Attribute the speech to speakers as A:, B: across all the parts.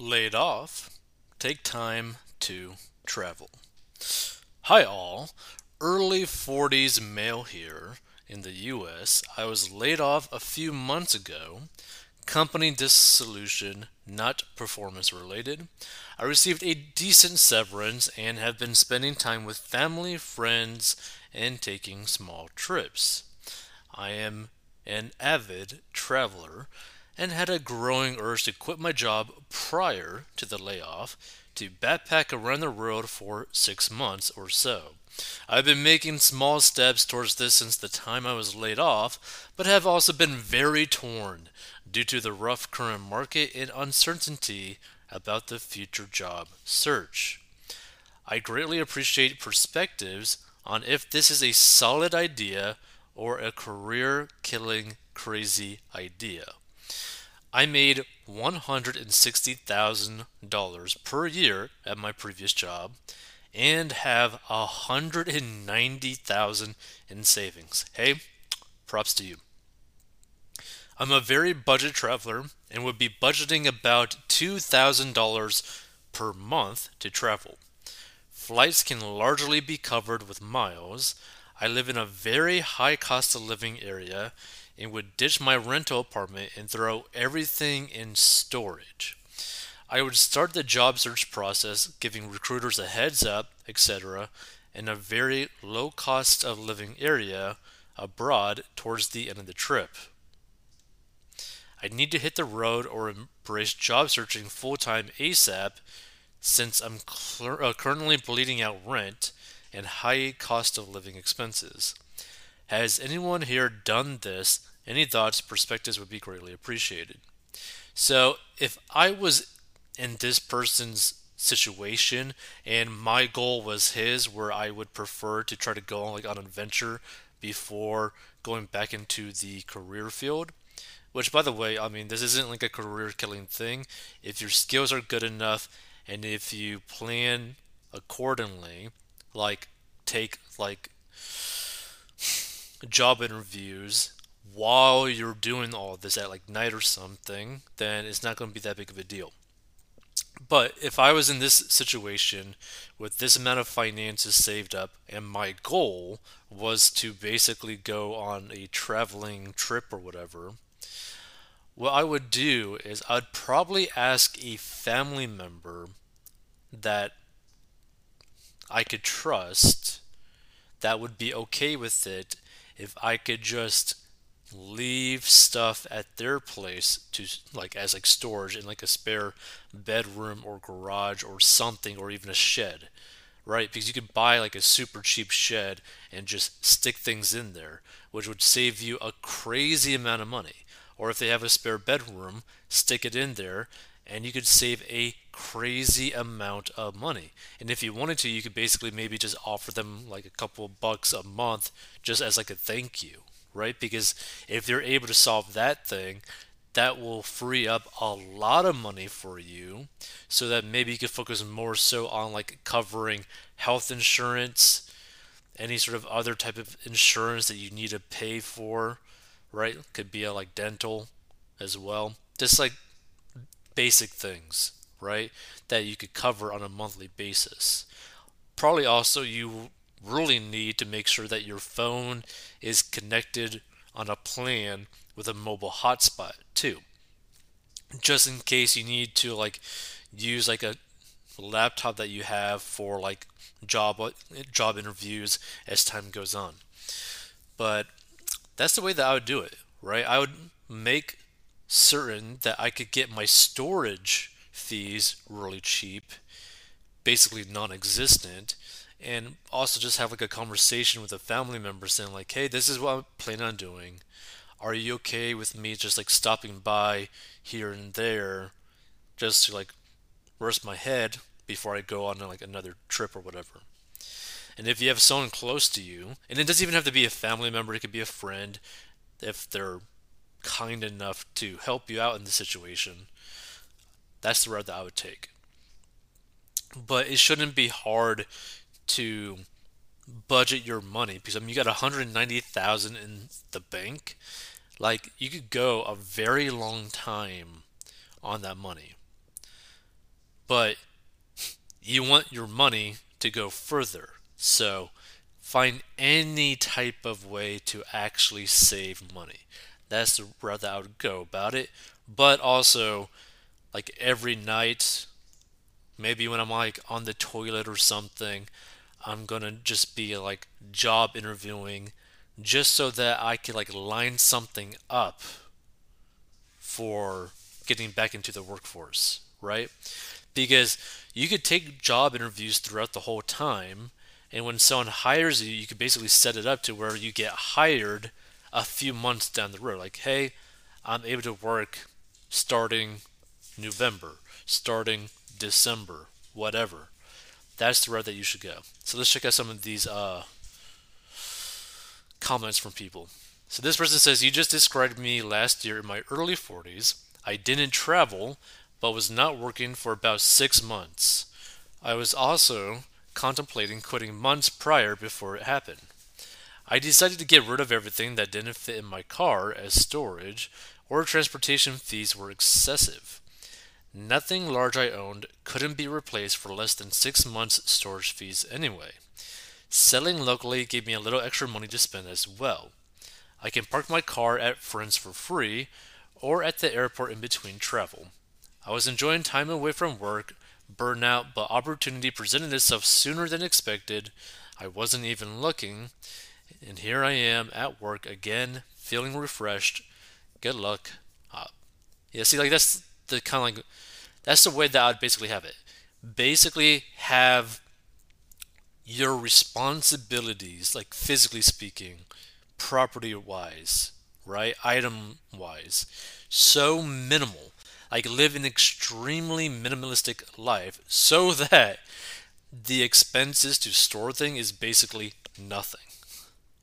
A: laid off, take time to travel. Hi, all. Early 40s male here in the US. I was laid off a few months ago. Company dissolution, not performance related. I received a decent severance and have been spending time with family, friends, and taking small trips. I am an avid traveler and had a growing urge to quit my job prior to the layoff to backpack around the world for six months or so. I've been making small steps towards this since the time I was laid off, but have also been very torn due to the rough current market and uncertainty about the future job search. I greatly appreciate perspectives on if this is a solid idea or a career killing crazy idea. I made $160,000 per year at my previous job and have 190,000 in savings. Hey, props to you. I'm a very budget traveler and would be budgeting about $2,000 per month to travel. Flights can largely be covered with miles. I live in a very high cost of living area and would ditch my rental apartment and throw everything in storage. I would start the job search process, giving recruiters a heads up, etc., in a very low cost of living area abroad towards the end of the trip. I need to hit the road or embrace job searching full time ASAP since I'm cl- uh, currently bleeding out rent and high cost of living expenses. Has anyone here done this any thoughts, perspectives would be greatly appreciated. So, if I was in this person's situation and my goal was his, where I would prefer to try to go on like on an adventure before going back into the career field, which by the way, I mean this isn't like a career killing thing. If your skills are good enough and if you plan accordingly, like take like job interviews while you're doing all this at like night or something, then it's not going to be that big of a deal. But if I was in this situation with this amount of finances saved up and my goal was to basically go on a traveling trip or whatever, what I would do is I'd probably ask a family member that I could trust that would be okay with it if I could just leave stuff at their place to like as like storage in like a spare bedroom or garage or something or even a shed right? Because you could buy like a super cheap shed and just stick things in there which would save you a crazy amount of money. Or if they have a spare bedroom stick it in there and you could save a crazy amount of money. And if you wanted to, you could basically maybe just offer them like a couple bucks a month just as like a thank you right? Because if they're able to solve that thing, that will free up a lot of money for you so that maybe you could focus more so on like covering health insurance any sort of other type of insurance that you need to pay for right? Could be a, like dental as well. Just like basic things right? That you could cover on a monthly basis. Probably also you really need to make sure that your phone is connected on a plan with a mobile hotspot too. Just in case you need to like use like a laptop that you have for like job uh, job interviews as time goes on. But that's the way that I would do it, right? I would make certain that I could get my storage fees really cheap, basically non-existent, and also just have like a conversation with a family member saying like hey this is what i'm planning on doing. Are you okay with me just like stopping by here and there just to like rest my head before i go on like another trip or whatever? And if you have someone close to you and it doesn't even have to be a family member it could be a friend if they're kind enough to help you out in the situation that's the route that i would take. But it shouldn't be hard to budget your money because I mean you got 190,000 in the bank like you could go a very long time on that money but you want your money to go further. So find any type of way to actually save money. That's the route that I would go about it. But also, like every night, maybe when I'm like on the toilet or something, I'm gonna just be like job interviewing just so that I can like line something up for getting back into the workforce, right? Because you could take job interviews throughout the whole time, and when someone hires you, you could basically set it up to where you get hired a few months down the road. Like, hey, I'm able to work starting November, starting December, whatever. That's the route that you should go. So let's check out some of these uh, comments from people. So this person says, You just described me last year in my early 40s. I didn't travel, but was not working for about six months. I was also contemplating quitting months prior before it happened. I decided to get rid of everything that didn't fit in my car as storage, or transportation fees were excessive. Nothing large I owned couldn't be replaced for less than six months' storage fees anyway. Selling locally gave me a little extra money to spend as well. I can park my car at friends for free or at the airport in between travel. I was enjoying time away from work, burnout, but opportunity presented itself sooner than expected. I wasn't even looking, and here I am at work again, feeling refreshed. Good luck. Uh, yeah, see, like that's the kind of like that's the way that I'd basically have it. Basically, have your responsibilities, like physically speaking, property wise, right, item wise, so minimal like live an extremely minimalistic life so that the expenses to store thing is basically nothing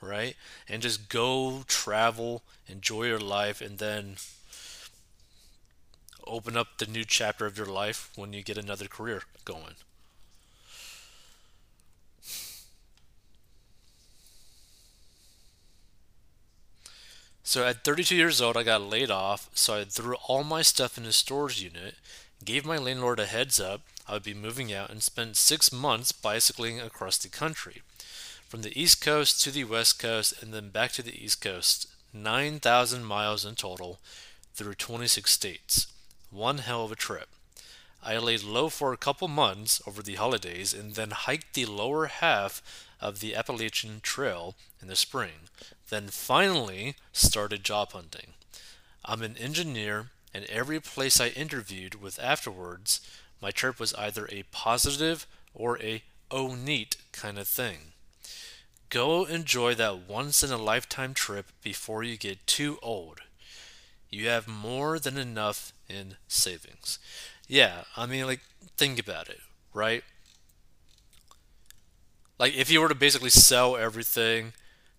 A: right and just go travel enjoy your life and then open up the new chapter of your life when you get another career going So at 32 years old, I got laid off, so I threw all my stuff in a storage unit, gave my landlord a heads up I would be moving out, and spent six months bicycling across the country. From the East Coast to the West Coast and then back to the East Coast, 9,000 miles in total through 26 states. One hell of a trip. I laid low for a couple months over the holidays and then hiked the lower half of the Appalachian Trail in the spring then finally started job hunting. I'm an engineer, and every place I interviewed with afterwards, my trip was either a positive or a oh neat kind of thing. Go enjoy that once in a lifetime trip before you get too old. You have more than enough in savings. Yeah, I mean, like, think about it, right? Like, if you were to basically sell everything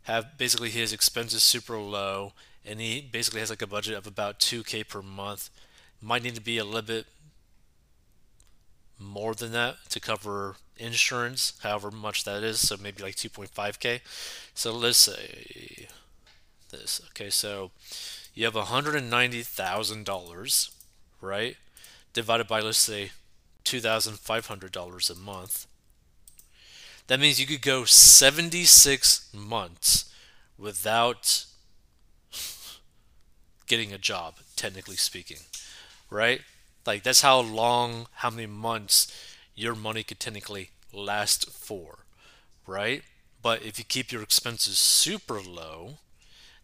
A: have basically his expenses super low, and he basically has like a budget of about 2k per month. Might need to be a little bit more than that to cover insurance, however much that is. So maybe like 2.5k. So let's say this. Okay, so you have $190,000, right? Divided by let's say $2,500 a month. That means you could go 76 months without getting a job, technically speaking, right? Like, that's how long, how many months your money could technically last for, right? But if you keep your expenses super low,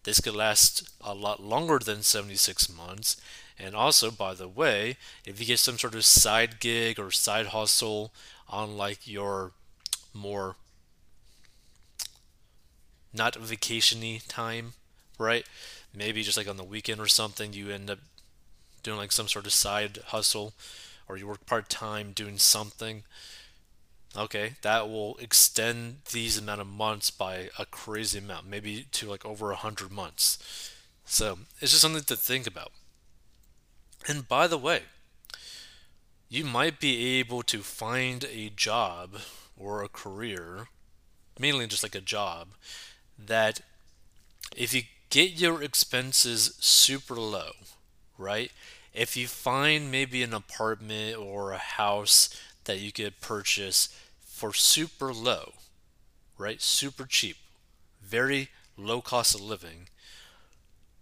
A: this could last a lot longer than 76 months. And also, by the way, if you get some sort of side gig or side hustle on like your more not vacationy time, right? Maybe just like on the weekend or something, you end up doing like some sort of side hustle, or you work part time doing something. Okay, that will extend these amount of months by a crazy amount, maybe to like over a hundred months. So it's just something to think about. And by the way, you might be able to find a job or a career, mainly just like a job, that if you get your expenses super low, right, if you find maybe an apartment or a house that you could purchase for super low, right? Super cheap, very low cost of living,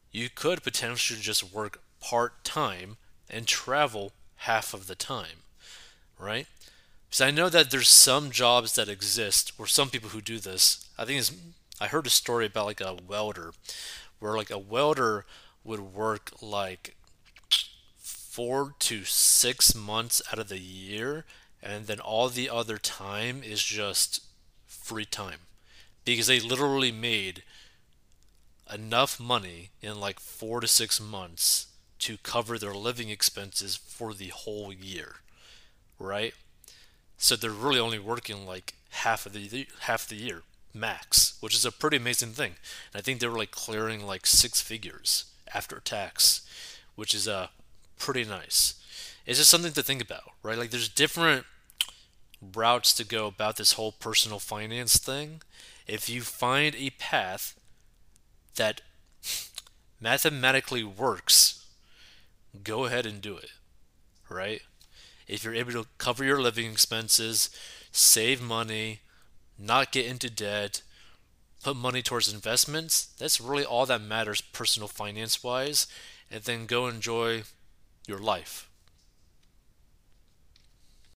A: you could potentially just work part time and travel half of the time, right? Because I know that there's some jobs that exist, or some people who do this. I think it's, I heard a story about like a welder, where like a welder would work like four to six months out of the year, and then all the other time is just free time because they literally made enough money in like four to six months to cover their living expenses for the whole year, right? So they're really only working like half of the half the year max, which is a pretty amazing thing. And I think they were like clearing like six figures after tax, which is uh pretty nice. It's just something to think about, right? Like there's different routes to go about this whole personal finance thing. If you find a path that mathematically works, go ahead and do it, right? If you're able to cover your living expenses, save money, not get into debt, put money towards investments, that's really all that matters personal finance wise, and then go enjoy your life,